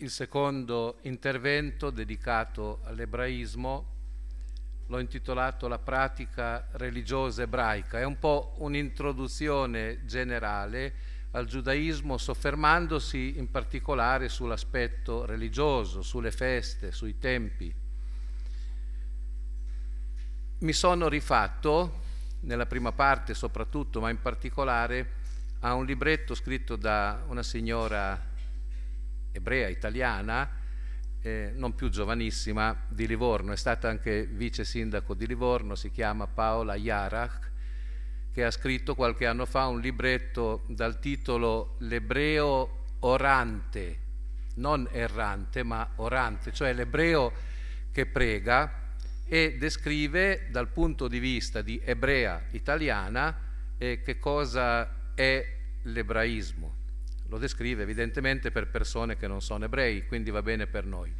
il secondo intervento dedicato all'ebraismo. L'ho intitolato La pratica religiosa ebraica. È un po' un'introduzione generale al giudaismo, soffermandosi in particolare sull'aspetto religioso, sulle feste, sui tempi. Mi sono rifatto, nella prima parte soprattutto, ma in particolare, a un libretto scritto da una signora ebrea italiana, eh, non più giovanissima, di Livorno, è stata anche vice sindaco di Livorno, si chiama Paola Yarach, che ha scritto qualche anno fa un libretto dal titolo L'ebreo orante, non errante, ma orante, cioè l'ebreo che prega e descrive dal punto di vista di ebrea italiana eh, che cosa è l'ebraismo. Lo descrive evidentemente per persone che non sono ebrei, quindi va bene per noi.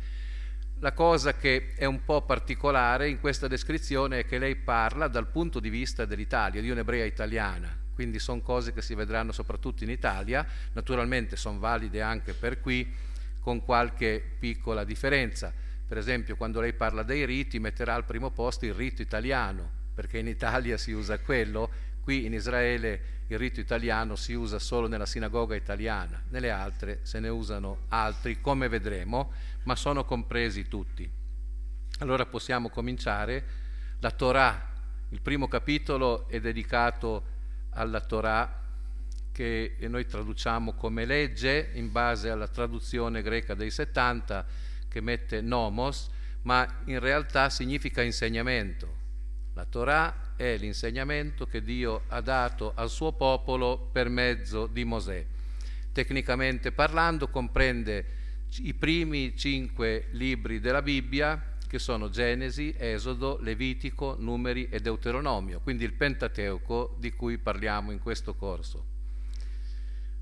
La cosa che è un po' particolare in questa descrizione è che lei parla dal punto di vista dell'Italia, di un'ebrea italiana, quindi sono cose che si vedranno soprattutto in Italia, naturalmente sono valide anche per qui, con qualche piccola differenza. Per esempio, quando lei parla dei riti, metterà al primo posto il rito italiano, perché in Italia si usa quello, qui in Israele il rito italiano si usa solo nella sinagoga italiana, nelle altre se ne usano altri, come vedremo, ma sono compresi tutti. Allora possiamo cominciare. La Torah, il primo capitolo è dedicato alla Torah che noi traduciamo come legge in base alla traduzione greca dei 70 che mette nomos, ma in realtà significa insegnamento. La Torah è l'insegnamento che Dio ha dato al suo popolo per mezzo di Mosè. Tecnicamente parlando comprende i primi cinque libri della Bibbia che sono Genesi, Esodo, Levitico, Numeri e Deuteronomio, quindi il Pentateuco di cui parliamo in questo corso.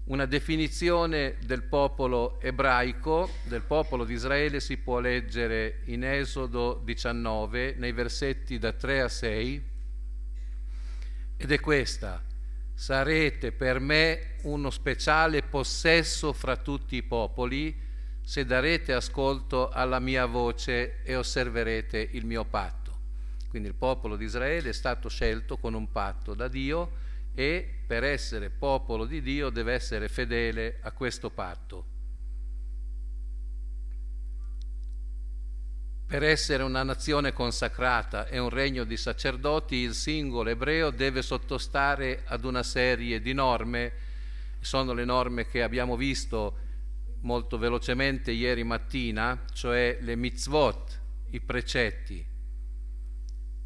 Una definizione del popolo ebraico, del popolo di Israele, si può leggere in Esodo 19, nei versetti da 3 a 6, ed è questa. Sarete per me uno speciale possesso fra tutti i popoli se darete ascolto alla mia voce e osserverete il mio patto. Quindi il popolo di Israele è stato scelto con un patto da Dio e per essere popolo di Dio deve essere fedele a questo patto. Per essere una nazione consacrata e un regno di sacerdoti, il singolo ebreo deve sottostare ad una serie di norme. Sono le norme che abbiamo visto molto velocemente ieri mattina, cioè le mitzvot, i precetti.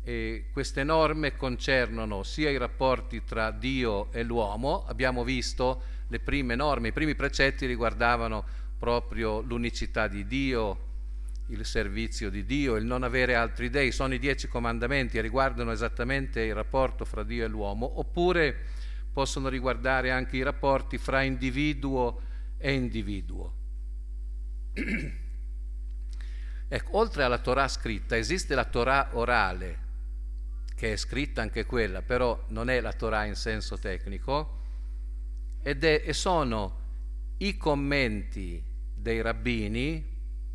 E queste norme concernono sia i rapporti tra Dio e l'uomo, abbiamo visto le prime norme, i primi precetti riguardavano proprio l'unicità di Dio, il servizio di Dio, il non avere altri dei, sono i dieci comandamenti e riguardano esattamente il rapporto fra Dio e l'uomo, oppure possono riguardare anche i rapporti fra individuo e individuo. ecco, oltre alla Torah scritta esiste la Torah orale, che è scritta anche quella, però non è la Torah in senso tecnico, ed è, e sono i commenti dei rabbini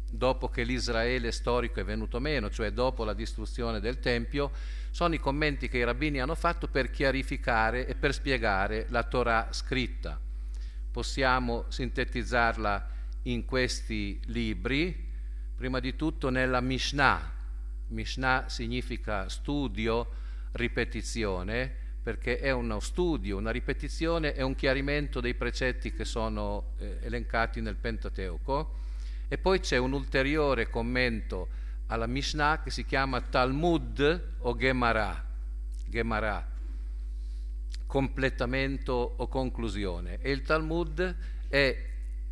dopo che l'Israele storico è venuto meno, cioè dopo la distruzione del Tempio, sono i commenti che i rabbini hanno fatto per chiarificare e per spiegare la Torah scritta. Possiamo sintetizzarla in questi libri, prima di tutto nella Mishnah. Mishnah significa studio, ripetizione, perché è uno studio, una ripetizione e un chiarimento dei precetti che sono eh, elencati nel Pentateuco e poi c'è un ulteriore commento alla Mishnah che si chiama Talmud o Gemara, Gemara completamento o conclusione. E il Talmud è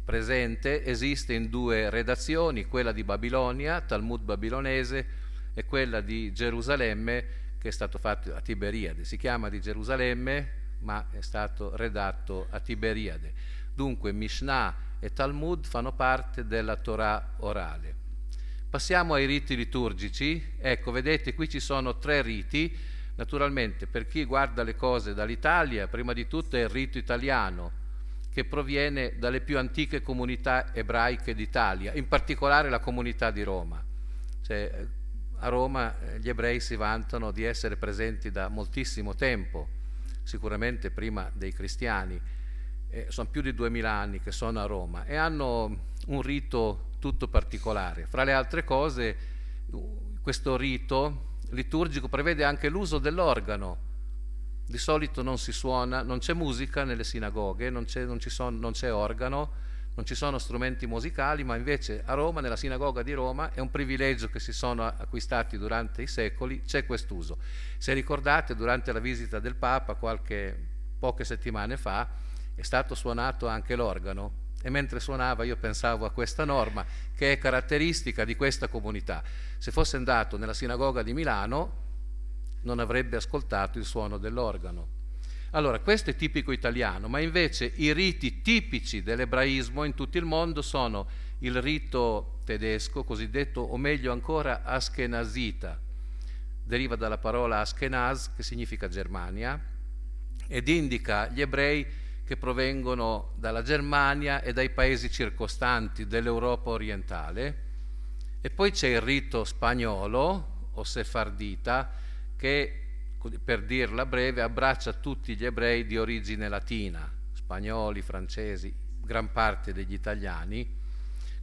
presente, esiste in due redazioni, quella di Babilonia, Talmud babilonese, e quella di Gerusalemme, che è stato fatto a Tiberiade. Si chiama di Gerusalemme, ma è stato redatto a Tiberiade. Dunque Mishnah e Talmud fanno parte della Torah orale. Passiamo ai riti liturgici. Ecco, vedete, qui ci sono tre riti. Naturalmente, per chi guarda le cose dall'Italia, prima di tutto è il rito italiano, che proviene dalle più antiche comunità ebraiche d'Italia, in particolare la comunità di Roma. Cioè, a Roma eh, gli ebrei si vantano di essere presenti da moltissimo tempo, sicuramente prima dei cristiani eh, sono più di duemila anni che sono a Roma e hanno un rito tutto particolare. Fra le altre cose, questo rito liturgico prevede anche l'uso dell'organo. Di solito non si suona, non c'è musica nelle sinagoghe, non c'è, non son, non c'è organo, non ci sono strumenti musicali, ma invece a Roma, nella sinagoga di Roma, è un privilegio che si sono acquistati durante i secoli, c'è quest'uso. Se ricordate, durante la visita del Papa, qualche, poche settimane fa, è stato suonato anche l'organo e mentre suonava io pensavo a questa norma che è caratteristica di questa comunità. Se fosse andato nella sinagoga di Milano non avrebbe ascoltato il suono dell'organo. Allora, questo è tipico italiano, ma invece i riti tipici dell'ebraismo in tutto il mondo sono il rito tedesco, cosiddetto, o meglio ancora, askenazita. Deriva dalla parola Askenaz, che significa Germania, ed indica gli ebrei che provengono dalla Germania e dai paesi circostanti dell'Europa orientale. E poi c'è il rito spagnolo o sefardita che, per dirla breve, abbraccia tutti gli ebrei di origine latina, spagnoli, francesi, gran parte degli italiani.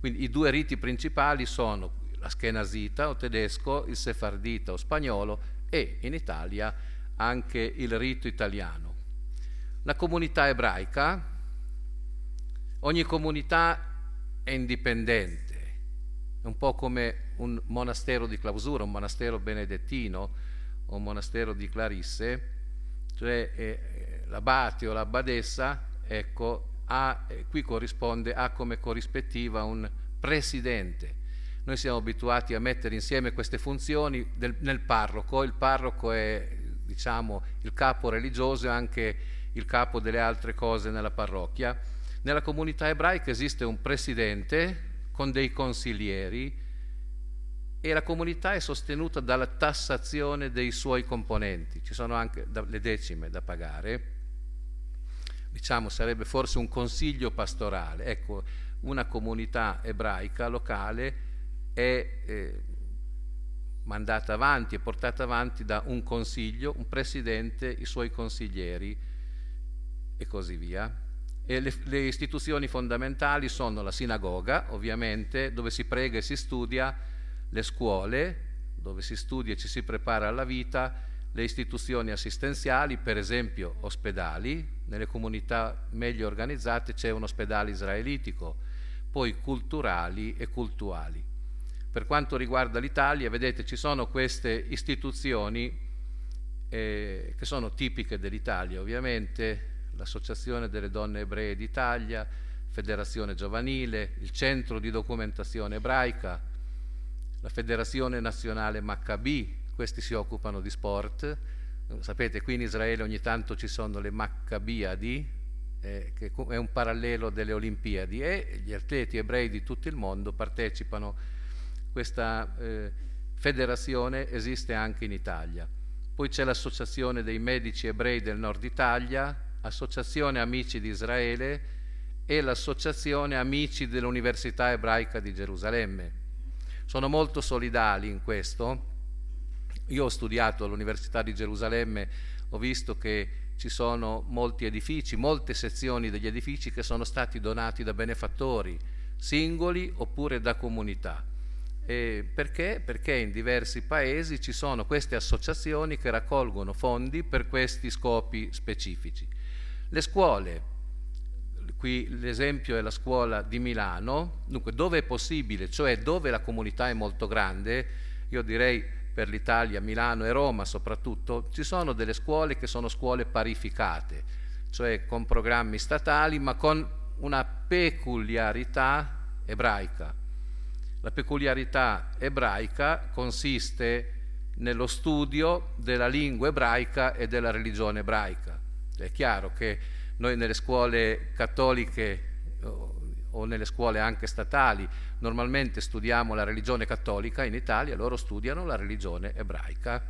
Quindi i due riti principali sono la schenasita o tedesco, il sefardita o spagnolo e in Italia anche il rito italiano la comunità ebraica, ogni comunità è indipendente, è un po' come un monastero di clausura, un monastero benedettino o un monastero di Clarisse, cioè eh, l'abate o la badessa, ecco, ha, eh, qui corrisponde, ha come corrispettiva un presidente. Noi siamo abituati a mettere insieme queste funzioni del, nel parroco, il parroco è diciamo, il capo religioso e anche il capo delle altre cose nella parrocchia. Nella comunità ebraica esiste un presidente con dei consiglieri e la comunità è sostenuta dalla tassazione dei suoi componenti. Ci sono anche le decime da pagare. Diciamo sarebbe forse un consiglio pastorale. Ecco, una comunità ebraica locale è eh, mandata avanti, è portata avanti da un consiglio, un presidente, i suoi consiglieri e così via. E le, le, istituzioni fondamentali sono la sinagoga, ovviamente, dove si prega e si studia, le scuole, dove si studia e ci si prepara alla vita, le istituzioni assistenziali, per esempio ospedali, nelle comunità meglio organizzate c'è un ospedale israelitico, poi culturali e cultuali. per quanto riguarda l'Italia, vedete, ci sono queste istituzioni eh, che sono tipiche dell'Italia, ovviamente l'Associazione delle Donne Ebree d'Italia, Federazione Giovanile, il Centro di Documentazione Ebraica, la Federazione Nazionale Maccabi, questi si occupano di sport. Sapete, qui in Israele ogni tanto ci sono le Maccabiadi, eh, che è un parallelo delle Olimpiadi, e gli atleti ebrei di tutto il mondo partecipano. Questa eh, federazione esiste anche in Italia. Poi c'è l'Associazione dei Medici Ebrei del Nord Italia, Associazione Amici di Israele e l'Associazione Amici dell'Università Ebraica di Gerusalemme. Sono molto solidali in questo. Io ho studiato all'Università di Gerusalemme, ho visto che ci sono molti edifici, molte sezioni degli edifici che sono stati donati da benefattori singoli oppure da comunità. E perché? Perché in diversi paesi ci sono queste associazioni che raccolgono fondi per questi scopi specifici. Le scuole, qui l'esempio è la scuola di Milano, dunque dove è possibile, cioè dove la comunità è molto grande, io direi per l'Italia, Milano e Roma soprattutto, ci sono delle scuole che sono scuole parificate, cioè con programmi statali ma con una peculiarità ebraica. La peculiarità ebraica consiste nello studio della lingua ebraica e della religione ebraica. È chiaro che noi nelle scuole cattoliche o nelle scuole anche statali normalmente studiamo la religione cattolica, in Italia loro studiano la religione ebraica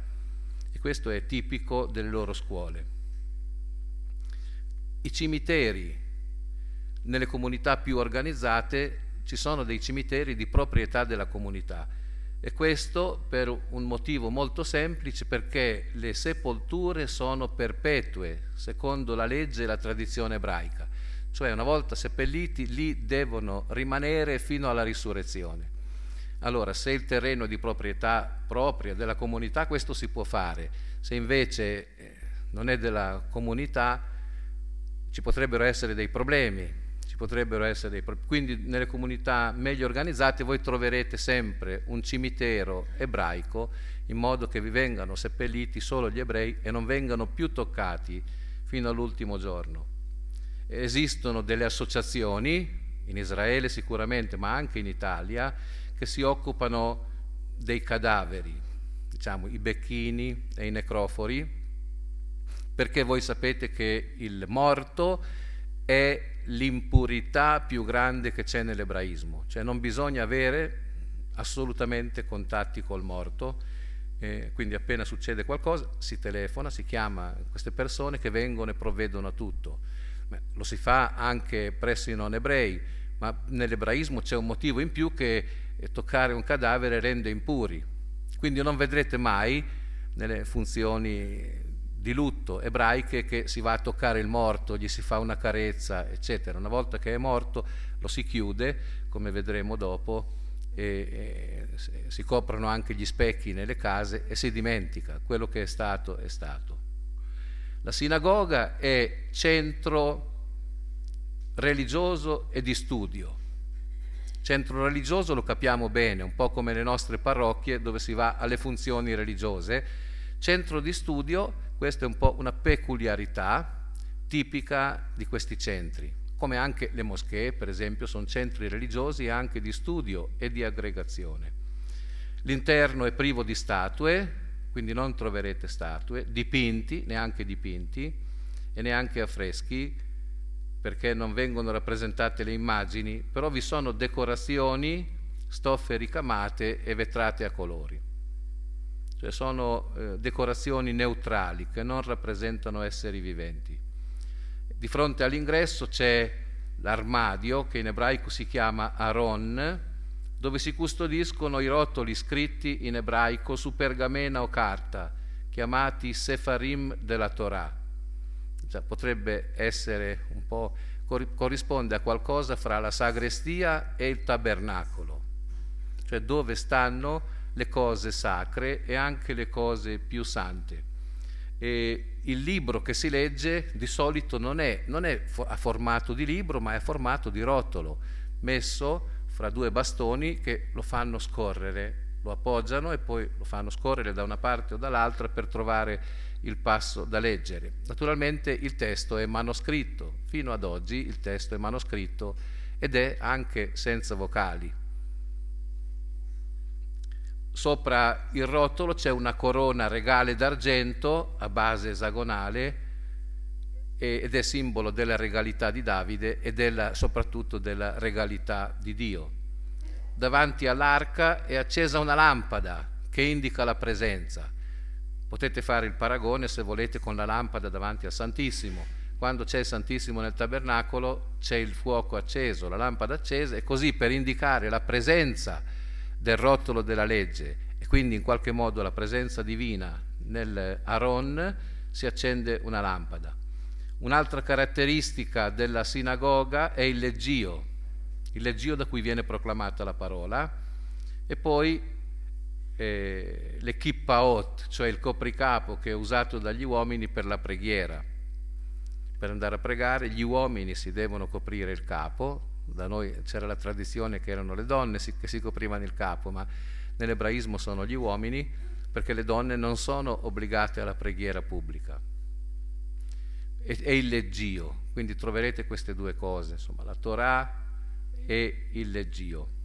e questo è tipico delle loro scuole. I cimiteri nelle comunità più organizzate ci sono dei cimiteri di proprietà della comunità e questo per un motivo molto semplice perché le sepolture sono perpetue secondo la legge e la tradizione ebraica, cioè una volta seppelliti lì devono rimanere fino alla risurrezione. Allora, se il terreno è di proprietà propria della comunità, questo si può fare. Se invece eh, non è della comunità, ci potrebbero essere dei problemi potrebbero essere dei. Quindi nelle comunità meglio organizzate voi troverete sempre un cimitero ebraico in modo che vi vengano seppelliti solo gli ebrei e non vengano più toccati fino all'ultimo giorno. Esistono delle associazioni, in Israele sicuramente, ma anche in Italia, che si occupano dei cadaveri, diciamo i becchini e i necrofori, perché voi sapete che il morto è l'impurità più grande che c'è nell'ebraismo, cioè non bisogna avere assolutamente contatti col morto, eh, quindi appena succede qualcosa si telefona, si chiama queste persone che vengono e provvedono a tutto. Beh, lo si fa anche presso i non ebrei, ma nell'ebraismo c'è un motivo in più che toccare un cadavere rende impuri, quindi non vedrete mai nelle funzioni di lutto ebraiche che si va a toccare il morto, gli si fa una carezza, eccetera. Una volta che è morto lo si chiude, come vedremo dopo, e, e si coprono anche gli specchi nelle case e si dimentica quello che è stato è stato. La sinagoga è centro religioso e di studio. Centro religioso lo capiamo bene, un po' come le nostre parrocchie dove si va alle funzioni religiose. Centro di studio questa è un po' una peculiarità tipica di questi centri, come anche le moschee, per esempio, sono centri religiosi anche di studio e di aggregazione. L'interno è privo di statue, quindi non troverete statue, dipinti, neanche dipinti, e neanche affreschi, perché non vengono rappresentate le immagini, però vi sono decorazioni, stoffe ricamate e vetrate a colori cioè sono eh, decorazioni neutrali che non rappresentano esseri viventi. Di fronte all'ingresso c'è l'armadio che in ebraico si chiama Aron, dove si custodiscono i rotoli scritti in ebraico su pergamena o carta, chiamati Sefarim della Torah. Cioè, potrebbe essere un po' corrisponde a qualcosa fra la sagrestia e il tabernacolo, cioè dove stanno le cose sacre e anche le cose più sante. E il libro che si legge di solito non è, non è a formato di libro, ma è a formato di rotolo, messo fra due bastoni che lo fanno scorrere, lo appoggiano e poi lo fanno scorrere da una parte o dall'altra per trovare il passo da leggere. Naturalmente il testo è manoscritto, fino ad oggi il testo è manoscritto ed è anche senza vocali. Sopra il rotolo c'è una corona regale d'argento a base esagonale ed è simbolo della regalità di Davide e della, soprattutto della regalità di Dio. Davanti all'arca è accesa una lampada che indica la presenza. Potete fare il paragone se volete con la lampada davanti al Santissimo. Quando c'è il Santissimo nel tabernacolo c'è il fuoco acceso, la lampada accesa e così per indicare la presenza del rotolo della legge e quindi in qualche modo la presenza divina nel Aron si accende una lampada. Un'altra caratteristica della sinagoga è il leggio, il leggio da cui viene proclamata la parola, e poi eh, le kippaot, cioè il copricapo che è usato dagli uomini per la preghiera. Per andare a pregare gli uomini si devono coprire il capo, da noi c'era la tradizione che erano le donne che si coprivano il capo, ma nell'ebraismo sono gli uomini perché le donne non sono obbligate alla preghiera pubblica e, il leggio. Quindi troverete queste due cose, insomma, la Torah e il leggio.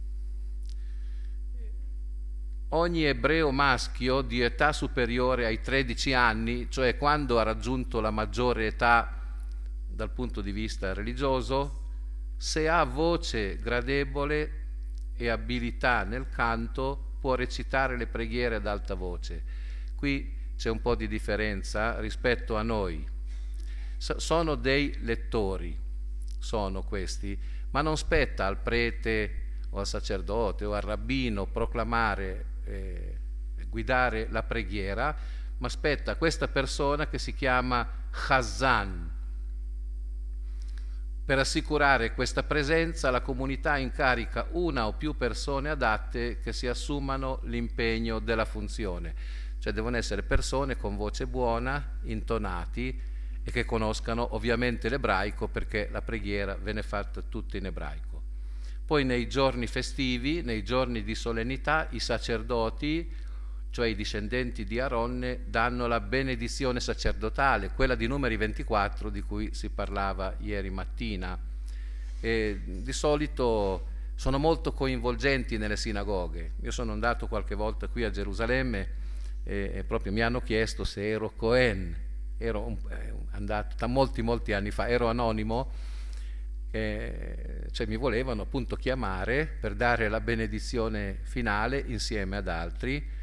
Ogni ebreo maschio di età superiore ai 13 anni, cioè quando ha raggiunto la maggiore età dal punto di vista religioso, se ha voce gradevole e abilità nel canto, può recitare le preghiere ad alta voce. Qui c'è un po' di differenza rispetto a noi, sono dei lettori, sono questi, ma non spetta al prete o al sacerdote o al rabbino proclamare, eh, guidare la preghiera, ma spetta a questa persona che si chiama Chazan. Per assicurare questa presenza la comunità incarica una o più persone adatte che si assumano l'impegno della funzione, cioè devono essere persone con voce buona, intonati, e che conoscano ovviamente l'ebraico perché la preghiera viene fatta tutta in ebraico. Poi nei giorni festivi, nei giorni di solennità, i sacerdoti, cioè i discendenti di Aronne, danno la benedizione sacerdotale, quella di numeri 24 di cui si parlava ieri mattina. E di solito sono molto coinvolgenti nelle sinagoghe. Io sono andato qualche volta qui a Gerusalemme e, proprio mi hanno chiesto se ero Cohen, ero eh, andato da molti molti anni fa, ero anonimo, eh, cioè mi volevano appunto chiamare per dare la benedizione finale insieme ad altri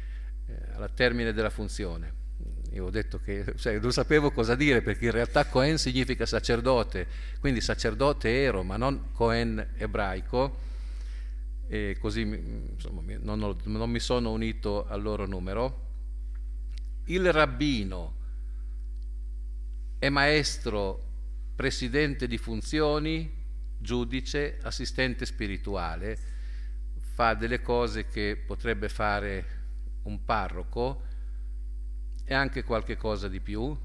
eh, alla termine della funzione. Io ho detto che cioè, non sapevo cosa dire perché in realtà Cohen significa sacerdote, quindi sacerdote ero, ma non Cohen ebraico, e così insomma, non, ho, non mi sono unito al loro numero. Il rabbino, è maestro, presidente di funzioni, giudice, assistente spirituale, fa delle cose che potrebbe fare un parroco e anche qualche cosa di più.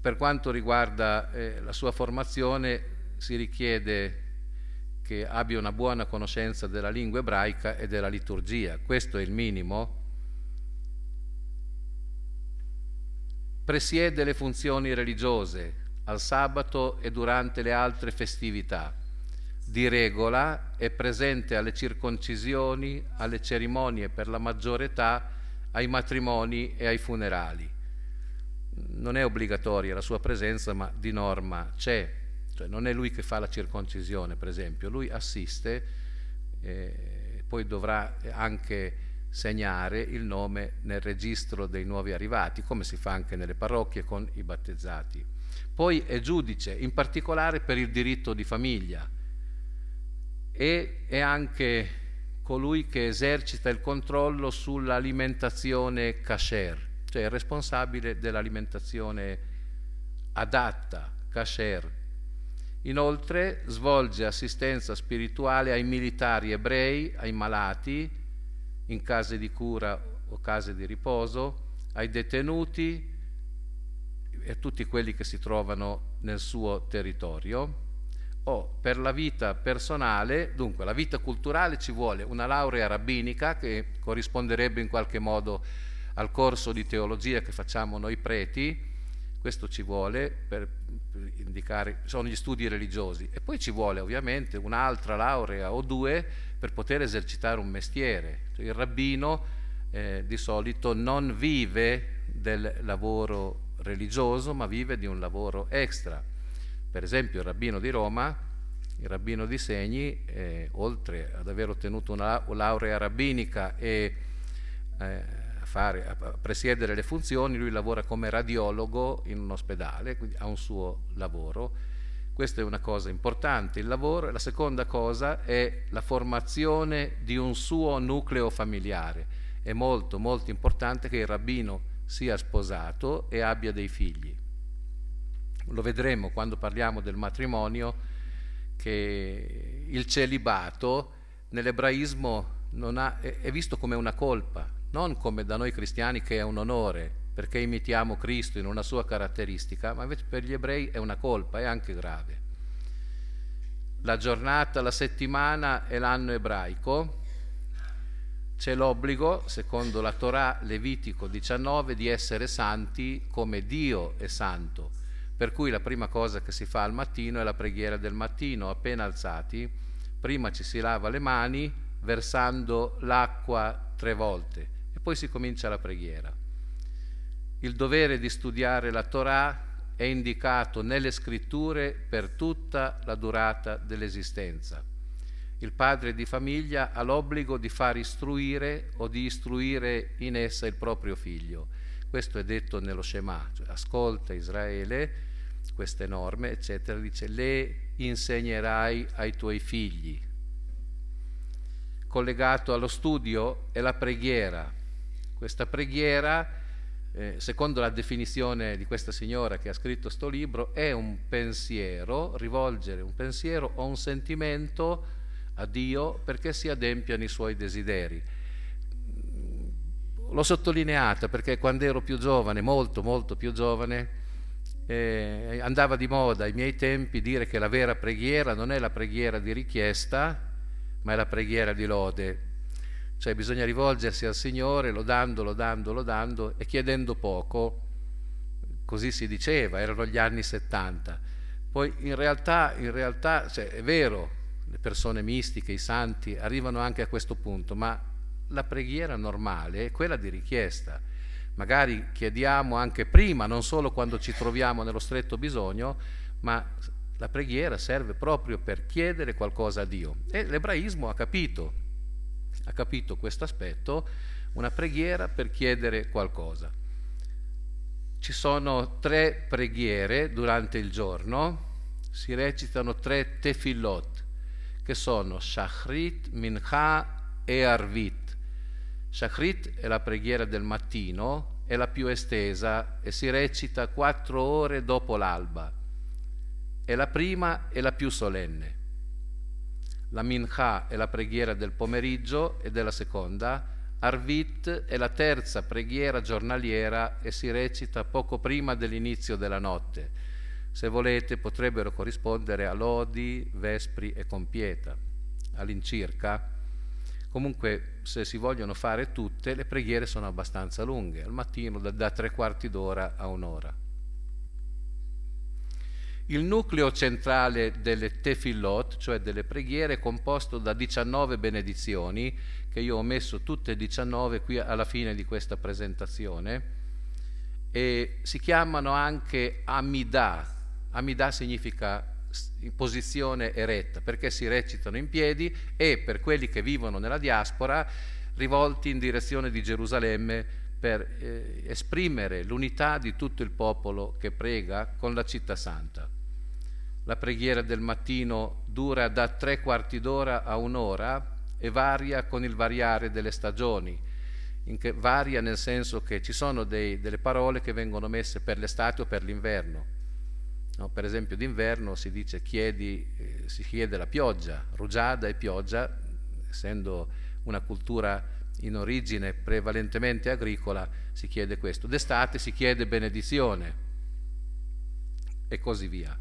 Per quanto riguarda eh, la sua formazione si richiede che abbia una buona conoscenza della lingua ebraica e della liturgia, questo è il minimo presiede le funzioni religiose al sabato e durante le altre festività. Di regola è presente alle circoncisioni, alle cerimonie per la maggiore età, ai matrimoni e ai funerali. Non è obbligatoria la sua presenza, ma di norma c'è. Cioè non è lui che fa la circoncisione, per esempio, lui assiste, eh, poi dovrà anche segnare il nome nel registro dei nuovi arrivati, come si fa anche nelle parrocchie con i battezzati. Poi è giudice, in particolare per il diritto di famiglia, e è anche colui che esercita il controllo sull'alimentazione kasher, cioè è responsabile dell'alimentazione adatta, kasher. Inoltre svolge assistenza spirituale ai militari ebrei, ai malati, in case di cura o case di riposo, ai detenuti e a tutti quelli che si trovano nel suo territorio, o per la vita personale, dunque la vita culturale ci vuole una laurea rabbinica che corrisponderebbe in qualche modo al corso di teologia che facciamo noi preti, questo ci vuole per, per indicare, sono gli studi religiosi, e poi ci vuole ovviamente un'altra laurea o due per poter esercitare un mestiere. Cioè, il rabbino eh, di solito non vive del lavoro religioso, ma vive di un lavoro extra per esempio il rabbino di Roma, il rabbino di Segni, eh, oltre ad aver ottenuto una laurea rabbinica e eh, fare, a presiedere le funzioni, lui lavora come radiologo in un ospedale, quindi ha un suo lavoro. Questa è una cosa importante, il lavoro. La seconda cosa è la formazione di un suo nucleo familiare. È molto, molto importante che il rabbino sia sposato e abbia dei figli lo vedremo quando parliamo del matrimonio, che il celibato nell'ebraismo ha, è visto come una colpa, non come da noi cristiani che è un onore, perché imitiamo Cristo in una sua caratteristica, ma invece per gli ebrei è una colpa, è anche grave. La giornata, la settimana e l'anno ebraico c'è l'obbligo, secondo la Torah Levitico 19, di essere santi come Dio è santo per cui la prima cosa che si fa al mattino è la preghiera del mattino, appena alzati, prima ci si lava le mani versando l'acqua tre volte e poi si comincia la preghiera. Il dovere di studiare la Torah è indicato nelle scritture per tutta la durata dell'esistenza. Il padre di famiglia ha l'obbligo di far istruire o di istruire in essa il proprio figlio. Questo è detto nello Shema, cioè ascolta Israele, queste norme, eccetera, dice le insegnerai ai tuoi figli. Collegato allo studio è la preghiera. Questa preghiera, eh, secondo la definizione di questa signora che ha scritto questo libro, è un pensiero, rivolgere un pensiero o un sentimento a Dio perché si adempiano i suoi desideri. L'ho sottolineata perché quando ero più giovane, molto molto più giovane, eh, andava di moda ai miei tempi dire che la vera preghiera non è la preghiera di richiesta, ma è la preghiera di lode. Cioè bisogna rivolgersi al Signore lodando, lodando, lodando e chiedendo poco. Così si diceva, erano gli anni 70. Poi in realtà, in realtà cioè, è vero, le persone mistiche, i santi arrivano anche a questo punto, ma la preghiera normale è quella di richiesta magari chiediamo anche prima, non solo quando ci troviamo nello stretto bisogno, ma la preghiera serve proprio per chiedere qualcosa a Dio. E l'ebraismo ha capito, ha capito questo aspetto, una preghiera per chiedere qualcosa. Ci sono tre preghiere durante il giorno, si recitano tre tefillot, che sono Shachrit, Mincha e Arvit. Shachrit è la preghiera del mattino, è la più estesa e si recita quattro ore dopo l'alba. È la prima e la più solenne. La Mincha è la preghiera del pomeriggio e della seconda. Arvit è la terza preghiera giornaliera e si recita poco prima dell'inizio della notte. Se volete potrebbero corrispondere a lodi, vespri e compieta. All'incirca Comunque, se si vogliono fare tutte, le preghiere sono abbastanza lunghe, al mattino da, da tre quarti d'ora a un'ora. Il nucleo centrale delle tefillot, cioè delle preghiere, è composto da 19 benedizioni, che io ho messo tutte e 19 qui alla fine di questa presentazione, e si chiamano anche Amidah. Amidah significa in posizione eretta, perché si recitano in piedi e per quelli che vivono nella diaspora rivolti in direzione di Gerusalemme per eh, esprimere l'unità di tutto il popolo che prega con la città santa. La preghiera del mattino dura da tre quarti d'ora a un'ora e varia con il variare delle stagioni. varia nel senso che ci sono dei, delle parole che vengono messe per l'estate o per l'inverno No, per esempio d'inverno si dice chiedi, eh, si chiede la pioggia, rugiada e pioggia, essendo una cultura in origine prevalentemente agricola, si chiede questo. D'estate si chiede benedizione e così via.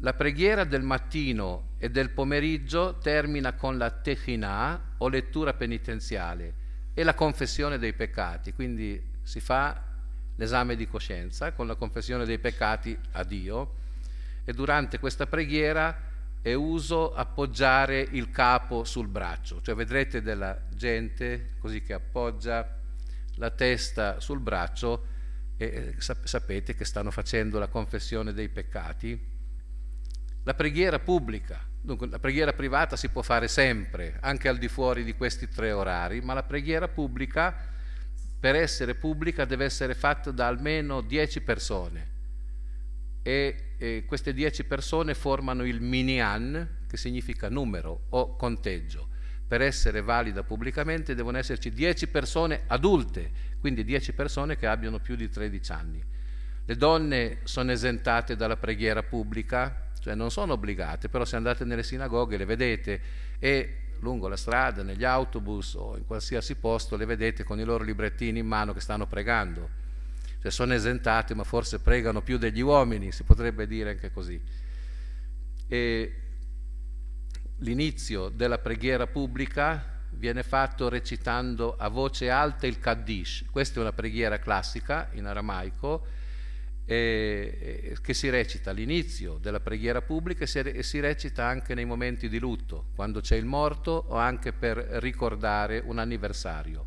La preghiera del mattino e del pomeriggio termina con la techina o lettura penitenziale e la confessione dei peccati, quindi si fa l'esame di coscienza con la confessione dei peccati a Dio. E durante questa preghiera è uso appoggiare il capo sul braccio, cioè vedrete della gente così che appoggia la testa sul braccio e sapete che stanno facendo la confessione dei peccati. La preghiera pubblica, dunque la preghiera privata si può fare sempre, anche al di fuori di questi tre orari, ma la preghiera pubblica, per essere pubblica, deve essere fatta da almeno dieci persone. E, e queste dieci persone formano il minyan, che significa numero o conteggio. Per essere valida pubblicamente devono esserci dieci persone adulte, quindi dieci persone che abbiano più di 13 anni. Le donne sono esentate dalla preghiera pubblica, cioè non sono obbligate, però se andate nelle sinagoghe le vedete e lungo la strada, negli autobus o in qualsiasi posto le vedete con i loro librettini in mano che stanno pregando. Cioè sono esentate, ma forse pregano più degli uomini, si potrebbe dire anche così. E l'inizio della preghiera pubblica viene fatto recitando a voce alta il Kaddish. Questa è una preghiera classica in aramaico eh, che si recita all'inizio della preghiera pubblica e si, recita anche nei momenti di lutto, quando c'è il morto o anche per ricordare un anniversario.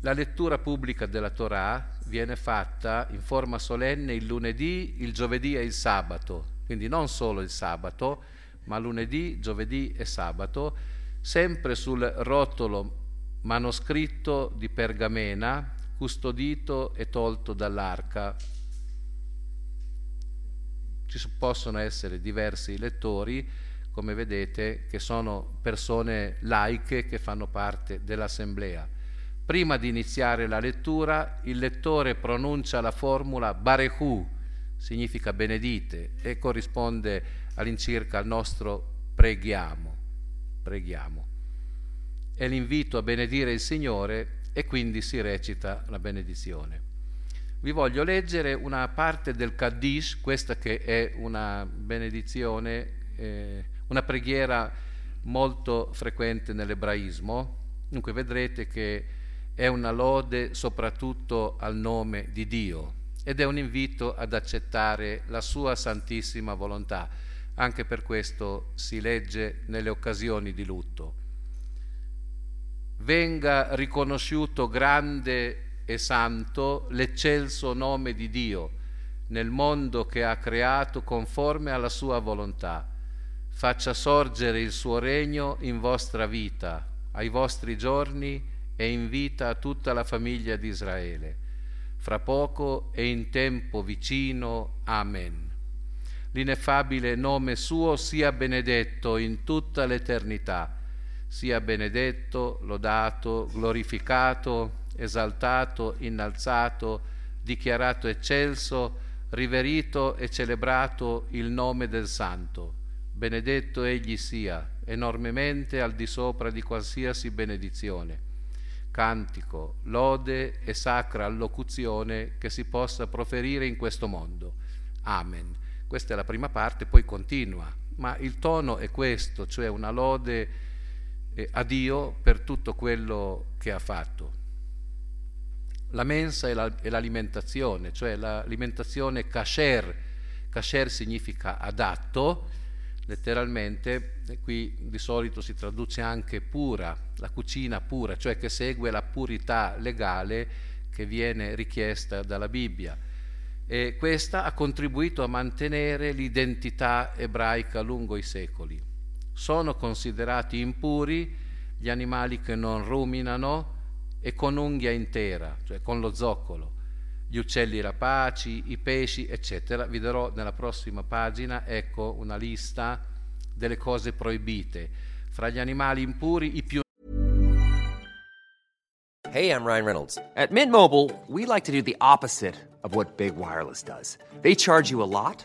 La lettura pubblica della Torah viene fatta in forma solenne il lunedì, il giovedì e il sabato, quindi non solo il sabato, ma lunedì, giovedì e sabato, sempre sul rotolo manoscritto di pergamena custodito e tolto dall'arca. Ci possono essere diversi lettori, come vedete, che sono persone laiche che fanno parte dell'assemblea. Prima di iniziare la lettura, il lettore pronuncia la formula Barehu, significa benedite, e corrisponde all'incirca al nostro preghiamo. Preghiamo. È l'invito a benedire il Signore e quindi si recita la benedizione. Vi voglio leggere una parte del Kaddish, questa che è una benedizione, eh, una preghiera molto frequente nell'ebraismo. Dunque vedrete che è una lode soprattutto al nome di Dio ed è un invito ad accettare la sua santissima volontà. Anche per questo si legge nelle occasioni di lutto venga riconosciuto grande e santo l'eccelso nome di Dio nel mondo che ha creato conforme alla sua volontà. Faccia sorgere il suo regno in vostra vita, ai vostri giorni e in vita a tutta la famiglia di Israele, fra poco e in tempo vicino. Amen. L'ineffabile nome suo sia benedetto in tutta l'eternità sia benedetto, lodato, glorificato, esaltato, innalzato, dichiarato eccelso, riverito e celebrato il nome del Santo. Benedetto egli sia, enormemente al di sopra di qualsiasi benedizione. Cantico, lode e sacra allocuzione che si possa proferire in questo mondo. Amen. Questa è la prima parte, poi continua, ma il tono è questo, cioè una lode a Dio per tutto quello che ha fatto. La mensa è, la, è l'alimentazione, cioè l'alimentazione kasher. Kasher significa adatto, letteralmente, qui di solito si traduce anche pura, la cucina pura, cioè che segue la purità legale che viene richiesta dalla Bibbia. E questa ha contribuito a mantenere l'identità ebraica lungo i secoli sono considerati impuri gli animali che non ruminano e con unghia intera, cioè con lo zoccolo, gli uccelli rapaci, i pesci, eccetera. Vi darò nella prossima pagina, ecco, una lista delle cose proibite. Fra gli animali impuri, i più Hey, I'm Ryan Reynolds. At Mint Mobile, we like to do the opposite of what Big Wireless does. They charge you a lot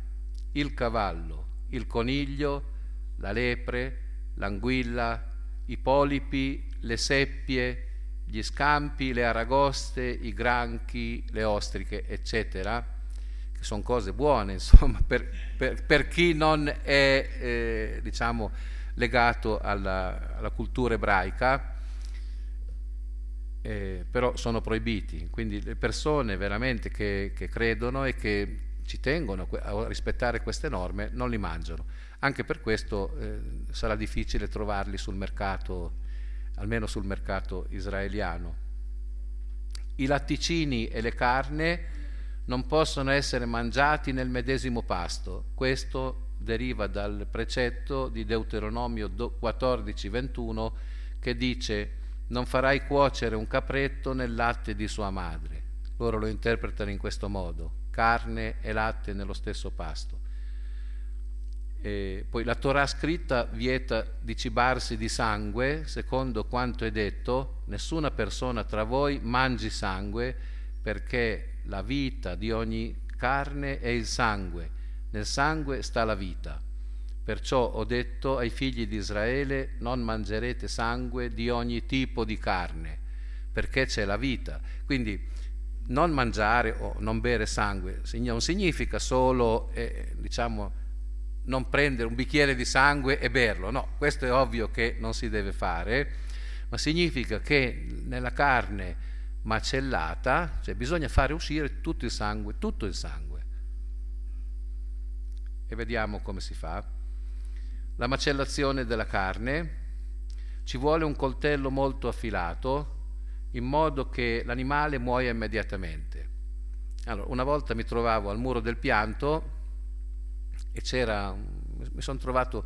il cavallo, il coniglio, la lepre, l'anguilla, i polipi, le seppie, gli scampi, le aragoste, i granchi, le ostriche, eccetera, che sono cose buone, insomma, per, per, per chi non è, eh, diciamo, legato alla, alla cultura ebraica, eh, però sono proibiti. Quindi le persone veramente che, che credono e che ci tengono a rispettare queste norme non li mangiano. Anche per questo eh, sarà difficile trovarli sul mercato, almeno sul mercato israeliano. I latticini e le carne non possono essere mangiati nel medesimo pasto. Questo deriva dal precetto di Deuteronomio 14:21 che dice non farai cuocere un capretto nel latte di sua madre. Loro lo interpretano in questo modo, carne e latte nello stesso pasto. E poi la Torah scritta vieta di cibarsi di sangue, secondo quanto è detto, nessuna persona tra voi mangi sangue, perché la vita di ogni carne è il sangue, nel sangue sta la vita. Perciò ho detto ai figli di Israele, non mangerete sangue di ogni tipo di carne, perché c'è la vita. Quindi non mangiare o non bere sangue non significa solo, eh, diciamo, non prendere un bicchiere di sangue e berlo, no, questo è ovvio che non si deve fare, ma significa che nella carne macellata, cioè bisogna fare uscire tutto il sangue, tutto il sangue. E vediamo come si fa. La macellazione della carne, ci vuole un coltello molto affilato in modo che l'animale muoia immediatamente. Allora, una volta mi trovavo al muro del pianto e c'era, mi sono trovato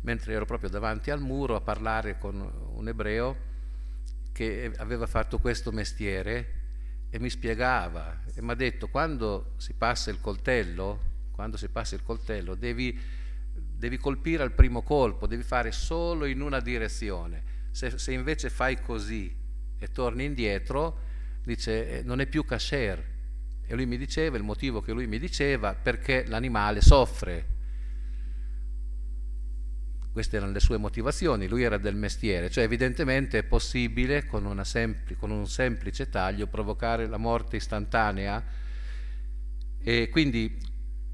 mentre ero proprio davanti al muro a parlare con un ebreo che aveva fatto questo mestiere e mi spiegava e mi ha detto quando si passa il coltello, quando si passa il coltello devi devi colpire al primo colpo, devi fare solo in una direzione. Se, se invece fai così e torni indietro, dice eh, non è più kasher. E lui mi diceva, il motivo che lui mi diceva, perché l'animale soffre. Queste erano le sue motivazioni, lui era del mestiere, cioè evidentemente è possibile con, sempli, con un semplice taglio provocare la morte istantanea e quindi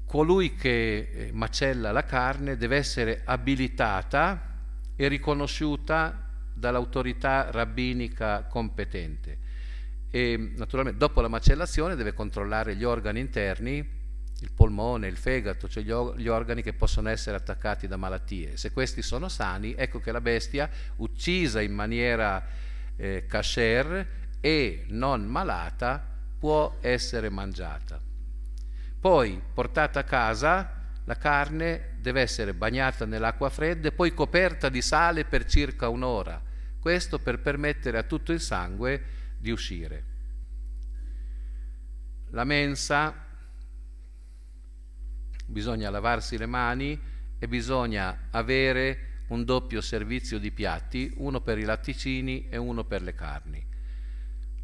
colui che eh, macella la carne deve essere abilitata e riconosciuta dall'autorità rabbinica competente. E naturalmente dopo la macellazione deve controllare gli organi interni, il polmone, il fegato, cioè gli, organi che possono essere attaccati da malattie. Se questi sono sani, ecco che la bestia, uccisa in maniera eh, kasher e non malata, può essere mangiata. Poi, portata a casa, la carne deve essere bagnata nell'acqua fredda e poi coperta di sale per circa un'ora. Questo per permettere a tutto il sangue di uscire. La mensa, bisogna lavarsi le mani e bisogna avere un doppio servizio di piatti, uno per i latticini e uno per le carni.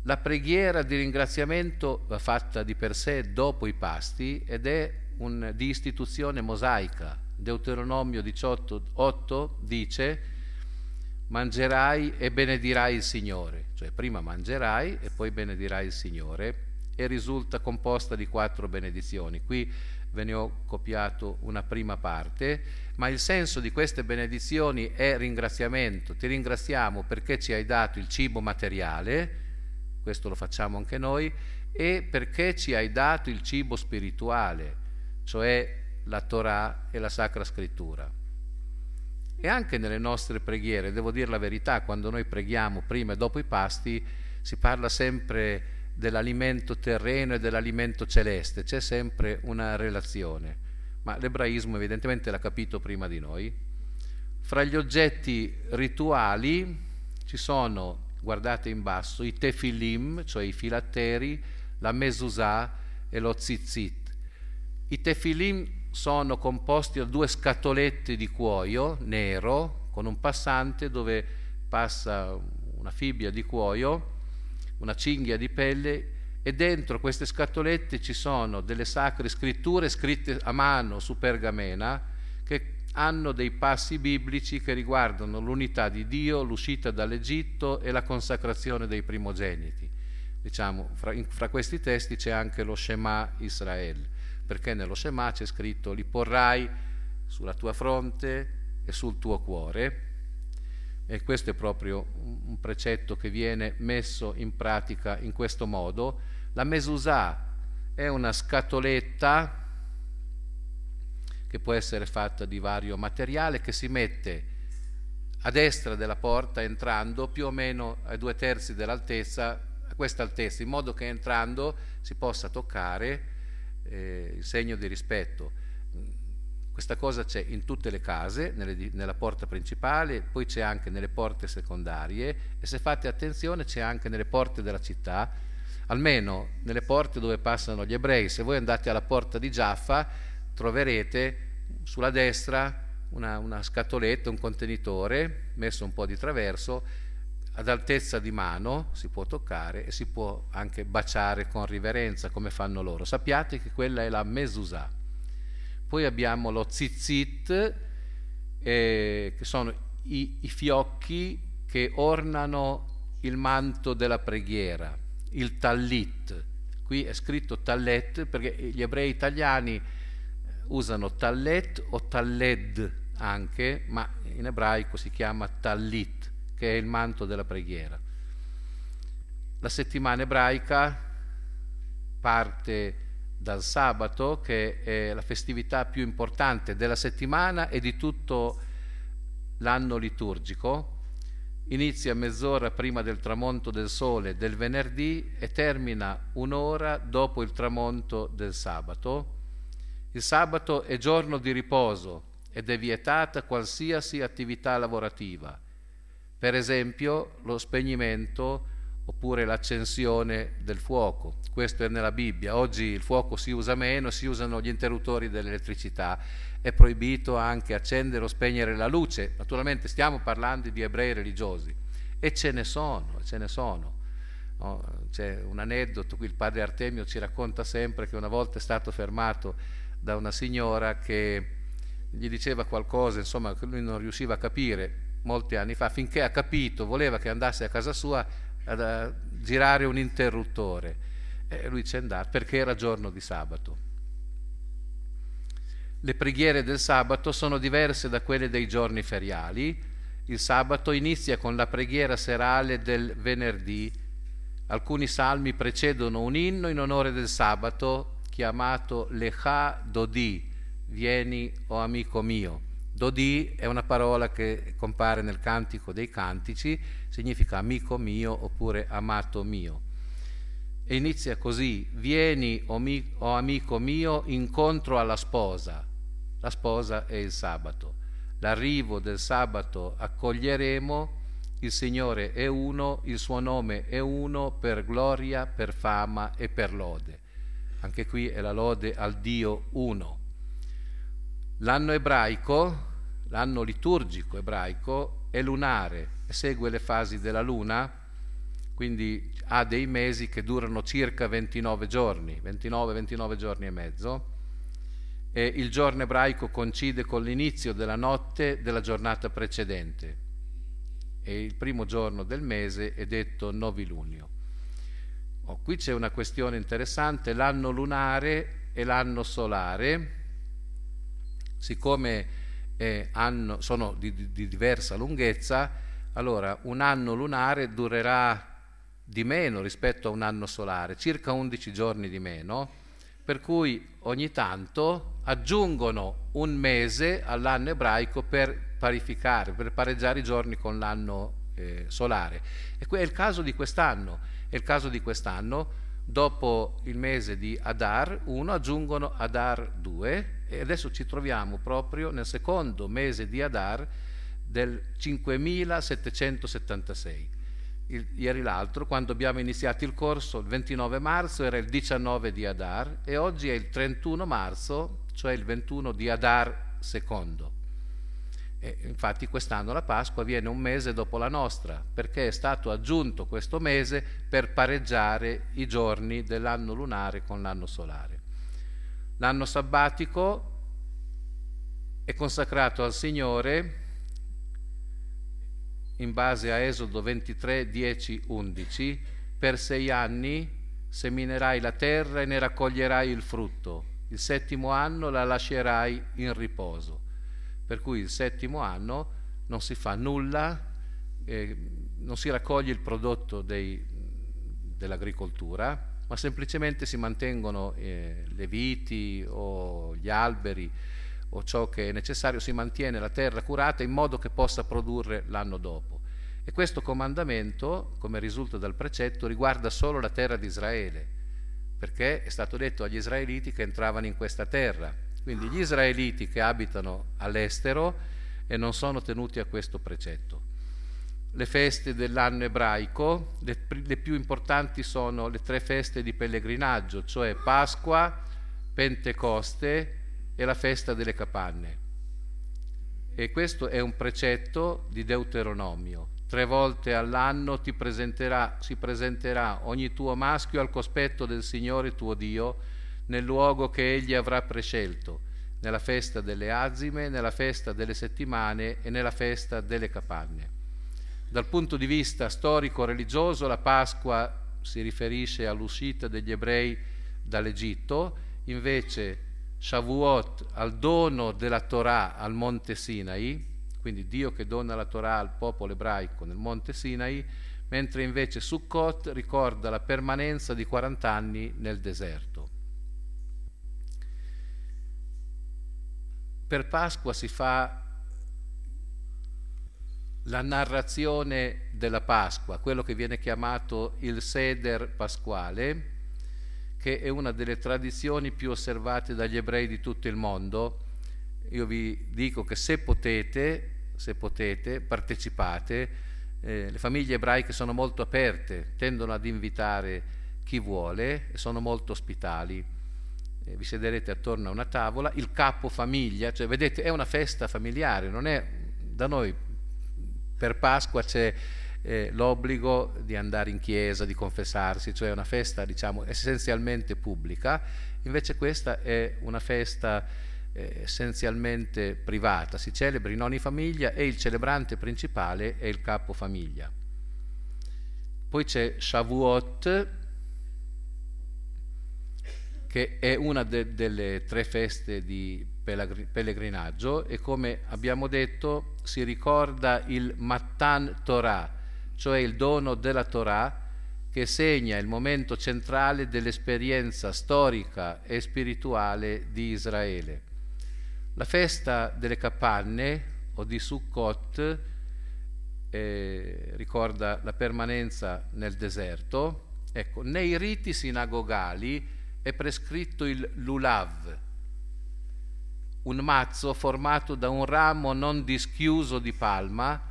La preghiera di ringraziamento va fatta di per sé dopo i pasti ed è un, di istituzione mosaica. Deuteronomio 18:8 dice mangerai e benedirai il Signore, cioè prima mangerai e poi benedirai il Signore e risulta composta di quattro benedizioni. Qui ve ne ho copiato una prima parte, ma il senso di queste benedizioni è ringraziamento. Ti ringraziamo perché ci hai dato il cibo materiale, questo lo facciamo anche noi, e perché ci hai dato il cibo spirituale, cioè la Torah e la Sacra Scrittura. E anche nelle nostre preghiere, devo dire la verità, quando noi preghiamo prima e dopo i pasti, si parla sempre dell'alimento terreno e dell'alimento celeste, c'è sempre una relazione, ma l'ebraismo evidentemente l'ha capito prima di noi. Fra gli oggetti rituali ci sono, guardate in basso, i tefilim, cioè i filatteri, la mezuzah e lo zitzit. I tefilim sono composti da due scatolette di cuoio nero con un passante dove passa una fibbia di cuoio, una cinghia di pelle e dentro queste scatolette ci sono delle sacre scritture scritte a mano su pergamena che hanno dei passi biblici che riguardano l'unità di Dio, l'uscita dall'Egitto e la consacrazione dei primogeniti. Diciamo, fra, in, fra questi testi c'è anche lo Shema Israel perché nello Shema c'è scritto li porrai sulla tua fronte e sul tuo cuore e questo è proprio un precetto che viene messo in pratica in questo modo. La mesusà è una scatoletta che può essere fatta di vario materiale che si mette a destra della porta entrando più o meno ai due terzi dell'altezza, a questa altezza, in modo che entrando si possa toccare eh, il segno di rispetto. Questa cosa c'è in tutte le case, nelle, nella porta principale, poi c'è anche nelle porte secondarie e se fate attenzione c'è anche nelle porte della città, almeno nelle porte dove passano gli ebrei. Se voi andate alla porta di Giaffa troverete sulla destra una, una scatoletta, un contenitore messo un po' di traverso ad altezza di mano si può toccare e si può anche baciare con riverenza come fanno loro. Sappiate che quella è la mesusà. Poi abbiamo lo zitzit, eh, che sono i, i fiocchi che ornano il manto della preghiera, il tallit. Qui è scritto tallet perché gli ebrei italiani usano tallet o talled anche, ma in ebraico si chiama tallit che è il manto della preghiera. La settimana ebraica parte dal sabato, che è la festività più importante della settimana e di tutto l'anno liturgico. Inizia mezz'ora prima del tramonto del sole del venerdì e termina un'ora dopo il tramonto del sabato. Il sabato è giorno di riposo ed è vietata qualsiasi attività lavorativa per esempio lo spegnimento oppure l'accensione del fuoco. Questo è nella Bibbia. Oggi il fuoco si usa meno, si usano gli interruttori dell'elettricità. È proibito anche accendere o spegnere la luce. Naturalmente stiamo parlando di ebrei religiosi e ce ne sono, ce ne sono. No, c'è un aneddoto, qui il padre Artemio ci racconta sempre che una volta è stato fermato da una signora che gli diceva qualcosa, insomma, che lui non riusciva a capire molti anni fa, finché ha capito, voleva che andasse a casa sua a girare un interruttore. E lui c'è andato perché era giorno di sabato. Le preghiere del sabato sono diverse da quelle dei giorni feriali. Il sabato inizia con la preghiera serale del venerdì. Alcuni salmi precedono un inno in onore del sabato chiamato Lecha Dodi, vieni o amico mio. Dodi è una parola che compare nel Cantico dei Cantici, significa amico mio oppure amato mio. E inizia così, vieni o, mi, o amico mio incontro alla sposa. La sposa è il sabato. L'arrivo del sabato accoglieremo, il Signore è uno, il suo nome è uno per gloria, per fama e per lode. Anche qui è la lode al Dio uno. L'anno ebraico, l'anno liturgico ebraico, è lunare segue le fasi della luna, quindi ha dei mesi che durano circa 29 giorni, 29-29 giorni e mezzo, e il giorno ebraico coincide con l'inizio della notte della giornata precedente e il primo giorno del mese è detto novilunio. Oh, qui c'è una questione interessante, l'anno lunare e l'anno solare siccome eh, hanno, sono di, di, diversa lunghezza, allora un anno lunare durerà di meno rispetto a un anno solare, circa 11 giorni di meno, per cui ogni tanto aggiungono un mese all'anno ebraico per parificare, per pareggiare i giorni con l'anno eh, solare. E è il caso di quest'anno. È il caso di quest'anno, dopo il mese di Adar 1 aggiungono Adar 2 e adesso ci troviamo proprio nel secondo mese di Adar del 5776 il, ieri l'altro, quando abbiamo iniziato il corso, il 29 marzo era il 19 di Adar e oggi è il 31 marzo, cioè il 21 di Adar secondo. E infatti quest'anno la Pasqua viene un mese dopo la nostra, perché è stato aggiunto questo mese per pareggiare i giorni dell'anno lunare con l'anno solare. L'anno sabbatico è consacrato al Signore in base a Esodo 23, 10, 11, per sei anni seminerai la terra e ne raccoglierai il frutto, il settimo anno la lascerai in riposo. Per cui il settimo anno non si fa nulla, eh, non si raccoglie il prodotto dell'agricoltura, ma semplicemente si mantengono eh, le viti o gli alberi o ciò che è necessario, si mantiene la terra curata in modo che possa produrre l'anno dopo. E questo comandamento, come risulta dal precetto, riguarda solo la terra di Israele, perché è stato detto agli israeliti che entravano in questa terra. Quindi gli israeliti che abitano all'estero e non sono tenuti a questo precetto. Le feste dell'anno ebraico, le, le più importanti sono le tre feste di pellegrinaggio, cioè Pasqua, Pentecoste è la festa delle capanne. E questo è un precetto di Deuteronomio. Tre volte all'anno presenterà, si presenterà ogni tuo maschio al cospetto del Signore tuo Dio nel luogo che egli avrà prescelto, nella festa delle azime, nella festa delle settimane e nella festa delle capanne. Dal punto di vista storico-religioso la Pasqua si riferisce all'uscita degli ebrei dall'Egitto, invece Shavuot al dono della Torah al monte Sinai, quindi Dio che dona la Torah al popolo ebraico nel monte Sinai, mentre invece Sukkot ricorda la permanenza di 40 anni nel deserto. Per Pasqua si fa la narrazione della Pasqua, quello che viene chiamato il Seder pasquale, che è una delle tradizioni più osservate dagli ebrei di tutto il mondo. Io vi dico che se potete, se potete, partecipate. Eh, le famiglie ebraiche sono molto aperte, tendono ad invitare chi vuole e sono molto ospitali. Eh, vi sederete attorno a una tavola, il capo famiglia, cioè vedete è una festa familiare, non è da noi per Pasqua c'è eh, l'obbligo di andare in chiesa, di confessarsi, cioè una festa diciamo essenzialmente pubblica, invece questa è una festa eh, essenzialmente privata, si celebra in ogni famiglia e il celebrante principale è il capo famiglia. Poi c'è Shavuot, che è una de- delle tre feste di pellegrinaggio e come abbiamo detto si ricorda il Matan Torah, cioè il dono della Torah, che segna il momento centrale dell'esperienza storica e spirituale di Israele. La festa delle capanne o di Sukkot eh, ricorda la permanenza nel deserto. Ecco, nei riti sinagogali è prescritto il lulav, un mazzo formato da un ramo non dischiuso di palma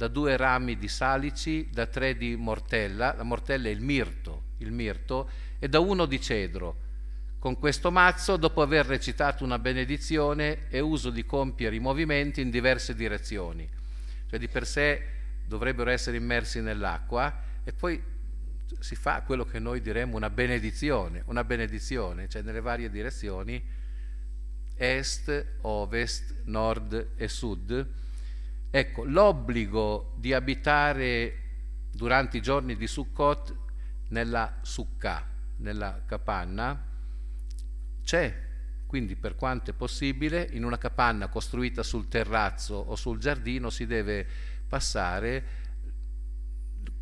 da due rami di salici, da tre di mortella, la mortella è il mirto, il mirto, e da uno di cedro. Con questo mazzo, dopo aver recitato una benedizione, è uso di compiere i movimenti in diverse direzioni. Cioè di per sé dovrebbero essere immersi nell'acqua e poi si fa quello che noi diremmo una benedizione, una benedizione, cioè nelle varie direzioni, est, ovest, nord e sud, Ecco, l'obbligo di abitare durante i giorni di Sukkot nella sukkah, nella capanna, c'è, quindi per quanto è possibile, in una capanna costruita sul terrazzo o sul giardino si deve passare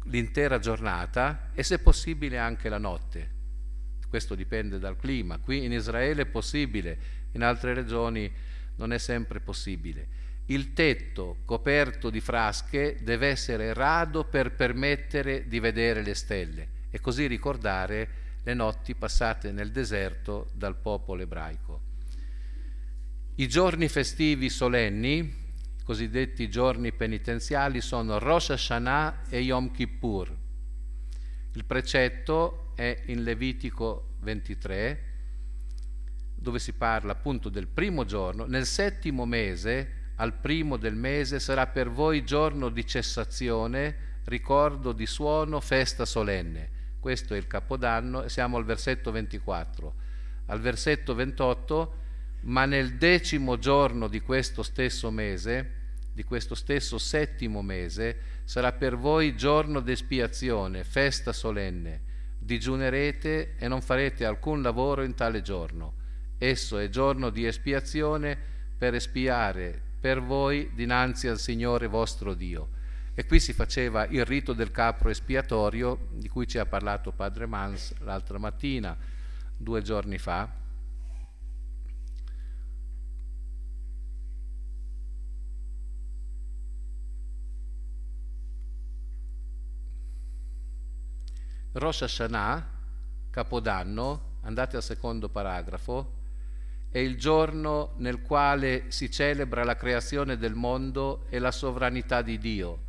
l'intera giornata e se possibile anche la notte. Questo dipende dal clima. Qui in Israele è possibile, in altre regioni non è sempre possibile. Il tetto coperto di frasche deve essere rado per permettere di vedere le stelle e così ricordare le notti passate nel deserto dal popolo ebraico. I giorni festivi solenni cosiddetti giorni penitenziali sono Rosh Hashanah e Yom Kippur. Il precetto è in Levitico 23, dove si parla appunto del primo giorno. Nel settimo mese, al primo del mese, sarà per voi giorno di cessazione, ricordo di suono, festa solenne. Questo è il Capodanno e siamo al versetto 24. Al versetto 28, ma nel decimo giorno di questo stesso mese, di questo stesso settimo mese sarà per voi giorno d'espiazione, festa solenne. Digiunerete e non farete alcun lavoro in tale giorno. Esso è giorno di espiazione per espiare per voi dinanzi al Signore vostro Dio. E qui si faceva il rito del capro espiatorio di cui ci ha parlato Padre Mans l'altra mattina, due giorni fa Rosh Hashanah, Capodanno, andate al secondo paragrafo, è il giorno nel quale si celebra la creazione del mondo e la sovranità di Dio.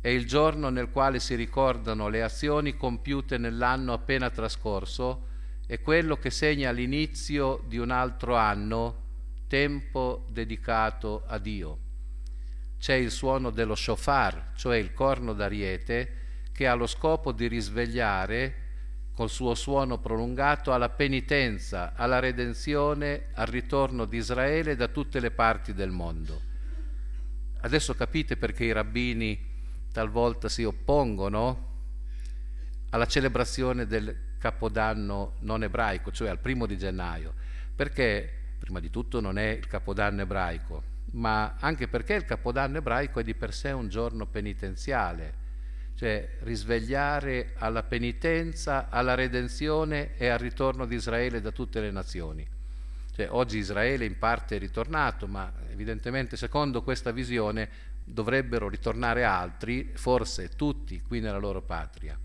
È il giorno nel quale si ricordano le azioni compiute nell'anno appena trascorso e quello che segna l'inizio di un altro anno, tempo dedicato a Dio. C'è il suono dello shofar, cioè il corno d'ariete, che ha lo scopo di risvegliare col suo suono prolungato alla penitenza, alla redenzione, al ritorno di Israele da tutte le parti del mondo. Adesso capite perché i rabbini talvolta si oppongono alla celebrazione del Capodanno non ebraico, cioè al primo di gennaio, perché prima di tutto non è il Capodanno ebraico, ma anche perché il Capodanno ebraico è di per sé un giorno penitenziale, cioè risvegliare alla penitenza, alla redenzione e al ritorno di Israele da tutte le nazioni. Cioè, oggi Israele in parte è ritornato, ma evidentemente secondo questa visione dovrebbero ritornare altri, forse tutti, qui nella loro patria.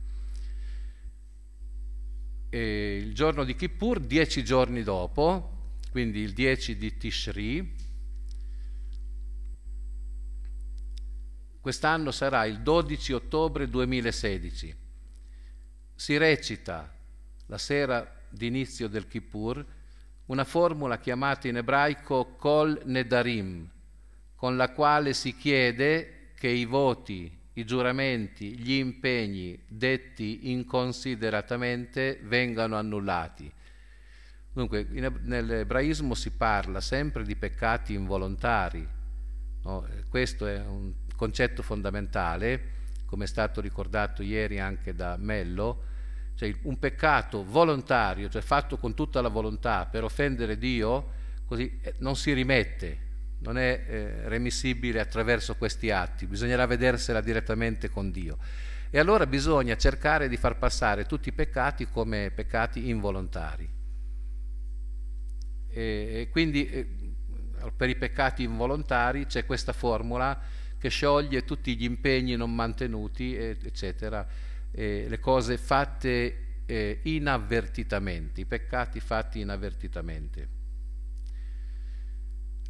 E il giorno di Kippur, dieci giorni dopo, quindi il 10 di Tishri, Quest'anno sarà il 12 ottobre 2016. Si recita la sera d'inizio del Kippur una formula chiamata in ebraico Kol Nedarim, con la quale si chiede che i voti, i giuramenti, gli impegni detti inconsideratamente vengano annullati. Dunque, nell'ebraismo si parla sempre di peccati involontari. No? Questo è un concetto fondamentale, come è stato ricordato ieri anche da Mello, cioè un peccato volontario, cioè fatto con tutta la volontà per offendere Dio, così eh, non si rimette, non è eh, remissibile attraverso questi atti, bisognerà vedersela direttamente con Dio. E allora bisogna cercare di far passare tutti i peccati come peccati involontari. E, e quindi eh, per i peccati involontari c'è questa formula che scioglie tutti gli impegni non mantenuti, eccetera, eh, le cose fatte eh, inavvertitamente, i peccati fatti inavvertitamente.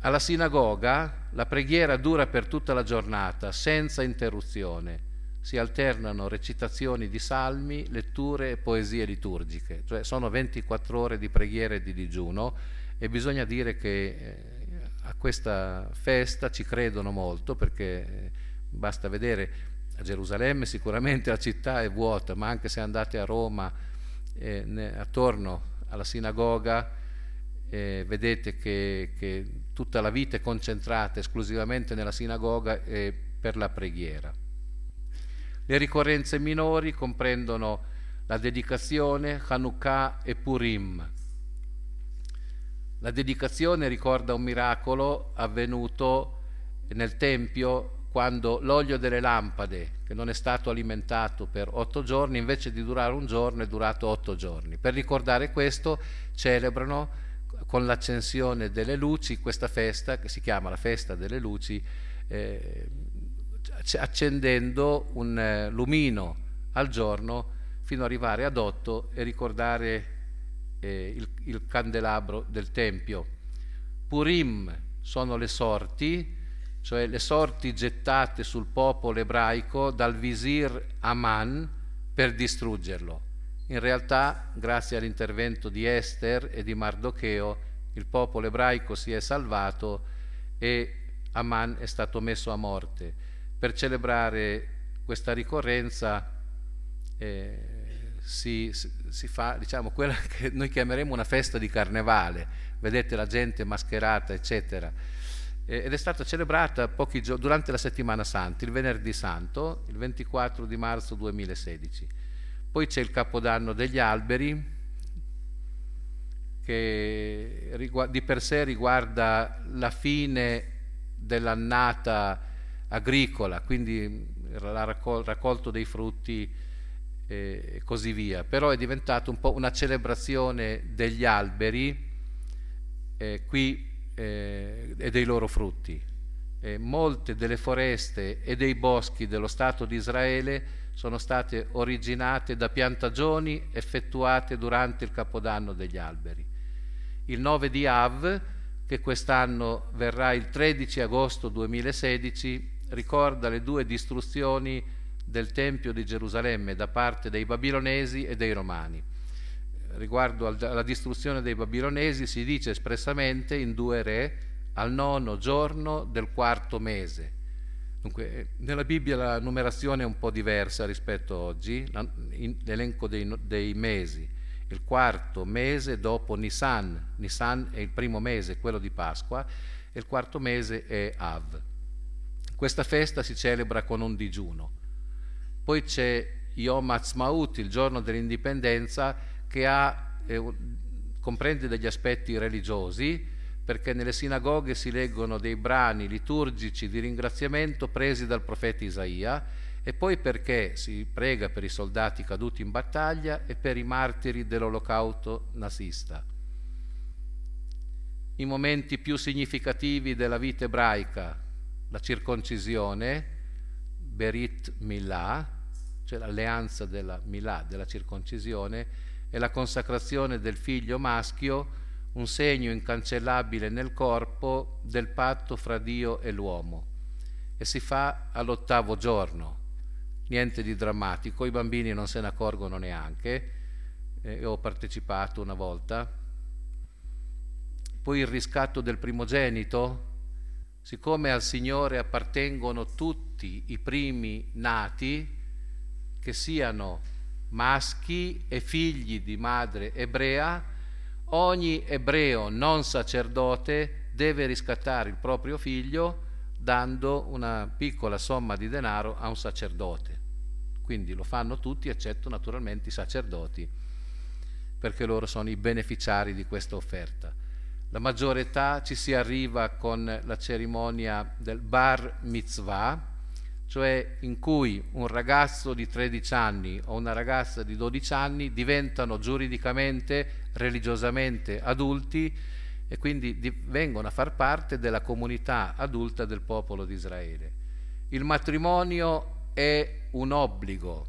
Alla sinagoga la preghiera dura per tutta la giornata, senza interruzione. Si alternano recitazioni di salmi, letture e poesie liturgiche, cioè sono 24 ore di preghiera e di digiuno e bisogna dire che eh, a questa festa ci credono molto perché eh, basta vedere a Gerusalemme sicuramente la città è vuota, ma anche se andate a Roma eh, ne, attorno alla sinagoga eh, vedete che, che, tutta la vita è concentrata esclusivamente nella sinagoga e per la preghiera. Le ricorrenze minori comprendono la dedicazione, Hanukkah e Purim, la dedicazione ricorda un miracolo avvenuto nel Tempio quando l'olio delle lampade, che non è stato alimentato per otto giorni, invece di durare un giorno è durato otto giorni. Per ricordare questo celebrano con l'accensione delle luci questa festa che si chiama la festa delle luci, eh, accendendo un eh, lumino al giorno fino ad arrivare ad otto e ricordare eh, il, il candelabro del Tempio. Purim sono le sorti, cioè le sorti gettate sul popolo ebraico dal visir Aman per distruggerlo. In realtà, grazie all'intervento di Esther e di Mardocheo, il popolo ebraico si è salvato e Aman è stato messo a morte. Per celebrare questa ricorrenza eh, si, si, fa diciamo, quella che noi chiameremo una festa di carnevale, vedete la gente mascherata, eccetera. Ed è stata celebrata giorni durante la settimana santa, il venerdì santo, il 24 di marzo 2016. Poi c'è il Capodanno degli alberi, che di per sé riguarda la fine dell'annata agricola, quindi il raccolto dei frutti e così via. Però è diventato un po' una celebrazione degli alberi eh, qui eh, e dei loro frutti. Eh, molte delle foreste e dei boschi dello Stato di Israele sono state originate da piantagioni effettuate durante il Capodanno degli alberi. Il 9 di Av, che quest'anno verrà il 13 agosto 2016, ricorda le due distruzioni del Tempio di Gerusalemme da parte dei babilonesi e dei romani. Riguardo alla distruzione dei babilonesi si dice espressamente in due re al nono giorno del quarto mese Dunque, eh, nella Bibbia la numerazione è un po' diversa rispetto a oggi, l'elenco dei, dei, mesi. Il quarto mese dopo Nisan, Nisan è il primo mese, quello di Pasqua, e il quarto mese è Av. Questa festa si celebra con un digiuno. Poi c'è Yom Ha'atzmaut, il giorno dell'indipendenza, che ha, eh, comprende degli aspetti religiosi, perché nelle sinagoghe si leggono dei brani liturgici di ringraziamento presi dal profeta Isaia e poi perché si prega per i soldati caduti in battaglia e per i martiri dell'olocausto nazista. I momenti più significativi della vita ebraica, la circoncisione, Berit Milah, cioè l'alleanza della Milah, della circoncisione, e la consacrazione del figlio maschio, un segno incancellabile nel corpo del patto fra Dio e l'uomo e si fa all'ottavo giorno. Niente di drammatico, i bambini non se ne accorgono neanche, eh, ho partecipato una volta. Poi il riscatto del primogenito, siccome al Signore appartengono tutti i primi nati, che siano maschi e figli di madre ebrea, ogni ebreo non sacerdote deve riscattare il proprio figlio dando una piccola somma di denaro a un sacerdote. Quindi lo fanno tutti, eccetto naturalmente i sacerdoti, perché loro sono i beneficiari di questa offerta. La maggiore età ci si arriva con la cerimonia del bar mitzvah, cioè in cui un ragazzo di 13 anni o una ragazza di 12 anni diventano giuridicamente, religiosamente adulti e quindi di, vengono a far parte della comunità adulta del popolo di Israele. Il matrimonio è un obbligo.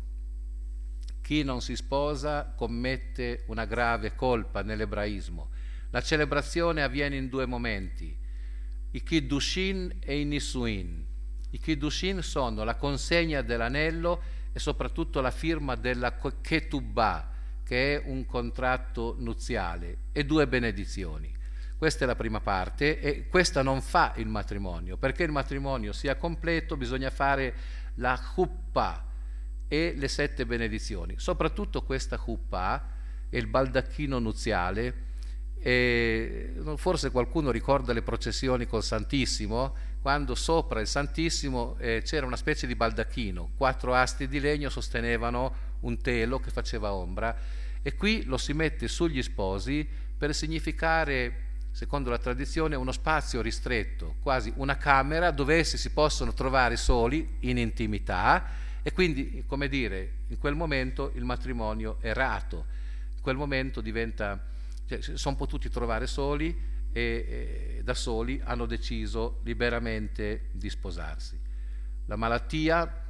Chi non si sposa commette una grave colpa nell'ebraismo. La celebrazione avviene in due momenti, i Kiddushin e i Nisuin. I Kiddushin sono la consegna dell'anello e soprattutto la firma della Ketubah, che è un contratto nuziale, e due benedizioni. Questa è la prima parte e questa non fa il matrimonio. Perché il matrimonio sia completo bisogna fare la huppa e le sette benedizioni. Soprattutto questa huppa e il baldacchino nuziale. E forse qualcuno ricorda le processioni col Santissimo, quando sopra il Santissimo eh, c'era una specie di baldacchino, quattro asti di legno sostenevano un telo che faceva ombra. E qui lo si mette sugli sposi per significare secondo la tradizione, uno spazio ristretto, quasi una camera dove essi si possono trovare soli in intimità. E quindi, come dire, in quel momento il matrimonio è rato, in quel momento diventa, cioè, sono potuti trovare soli e, e da soli hanno deciso liberamente di sposarsi. La malattia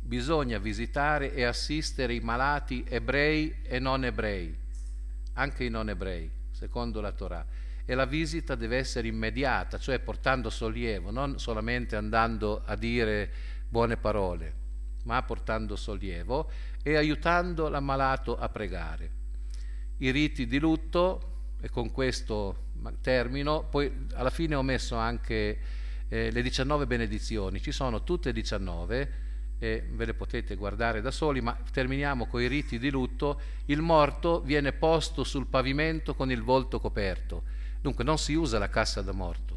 bisogna visitare e assistere i malati ebrei e non ebrei, anche i non ebrei secondo la Torah. E la visita deve essere immediata, cioè portando sollievo, non solamente andando a dire buone parole, ma portando sollievo e aiutando l'ammalato a pregare. I riti di lutto, e con questo termino, poi alla fine ho messo anche eh, le 19 benedizioni, ci sono tutte e 19 e ve le potete guardare da soli, ma terminiamo con i riti di lutto, il morto viene posto sul pavimento con il volto coperto, dunque non si usa la cassa da morto,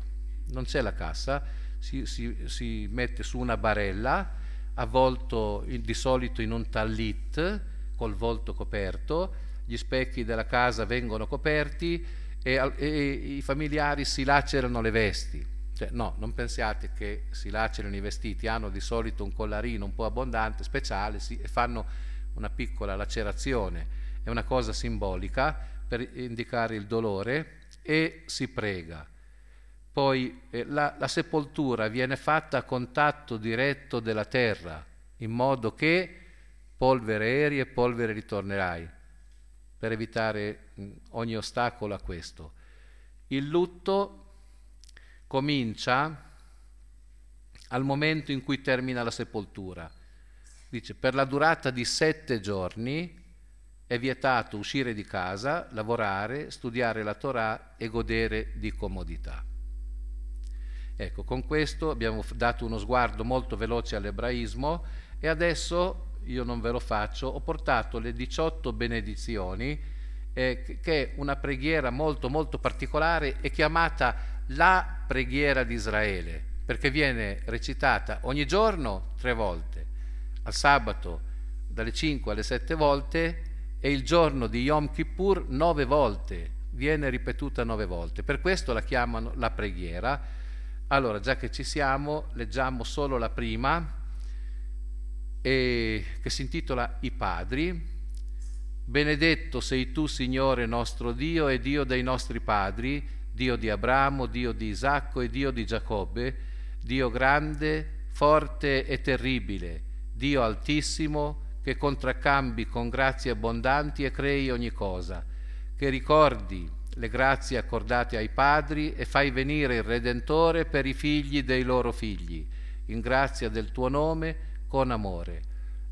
non c'è la cassa, si, si, si mette su una barella, avvolto in, di solito in un tallit col volto coperto, gli specchi della casa vengono coperti e, e i familiari si lacerano le vesti. Cioè, no, non pensiate che si lacerino i vestiti, hanno di solito un collarino un po' abbondante, speciale, sì, e fanno una piccola lacerazione, è una cosa simbolica per indicare il dolore e si prega. Poi eh, la, la sepoltura viene fatta a contatto diretto della terra, in modo che polvere eri e polvere ritornerai, per evitare ogni ostacolo a questo. Il lutto comincia al momento in cui termina la sepoltura. Dice, per la durata di sette giorni è vietato uscire di casa, lavorare, studiare la Torah e godere di comodità. Ecco, con questo abbiamo dato uno sguardo molto veloce all'ebraismo e adesso io non ve lo faccio, ho portato le 18 benedizioni, eh, che è una preghiera molto molto particolare e chiamata la preghiera di Israele, perché viene recitata ogni giorno tre volte, al sabato dalle 5 alle 7 volte e il giorno di Yom Kippur nove volte, viene ripetuta nove volte. Per questo la chiamano la preghiera. Allora, già che ci siamo, leggiamo solo la prima, e, che si intitola I Padri. Benedetto sei tu, Signore nostro Dio e Dio dei nostri padri, Dio di Abramo, Dio di Isacco e Dio di Giacobbe, Dio grande, forte e terribile, Dio altissimo, che contraccambi con grazie abbondanti e crei ogni cosa, che ricordi le grazie accordate ai padri e fai venire il Redentore per i figli dei loro figli, in grazia del tuo nome, con amore.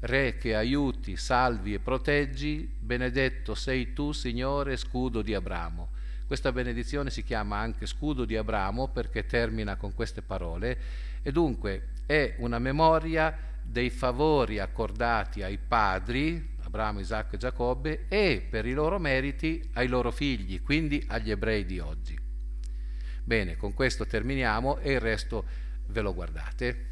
Re che aiuti, salvi e proteggi, benedetto sei tu, Signore, scudo di Abramo. Questa benedizione si chiama anche scudo di Abramo perché termina con queste parole e dunque è una memoria dei favori accordati ai padri, Abramo, Isacco e Giacobbe, e per i loro meriti ai loro figli, quindi agli ebrei di oggi. Bene, con questo terminiamo e il resto ve lo guardate.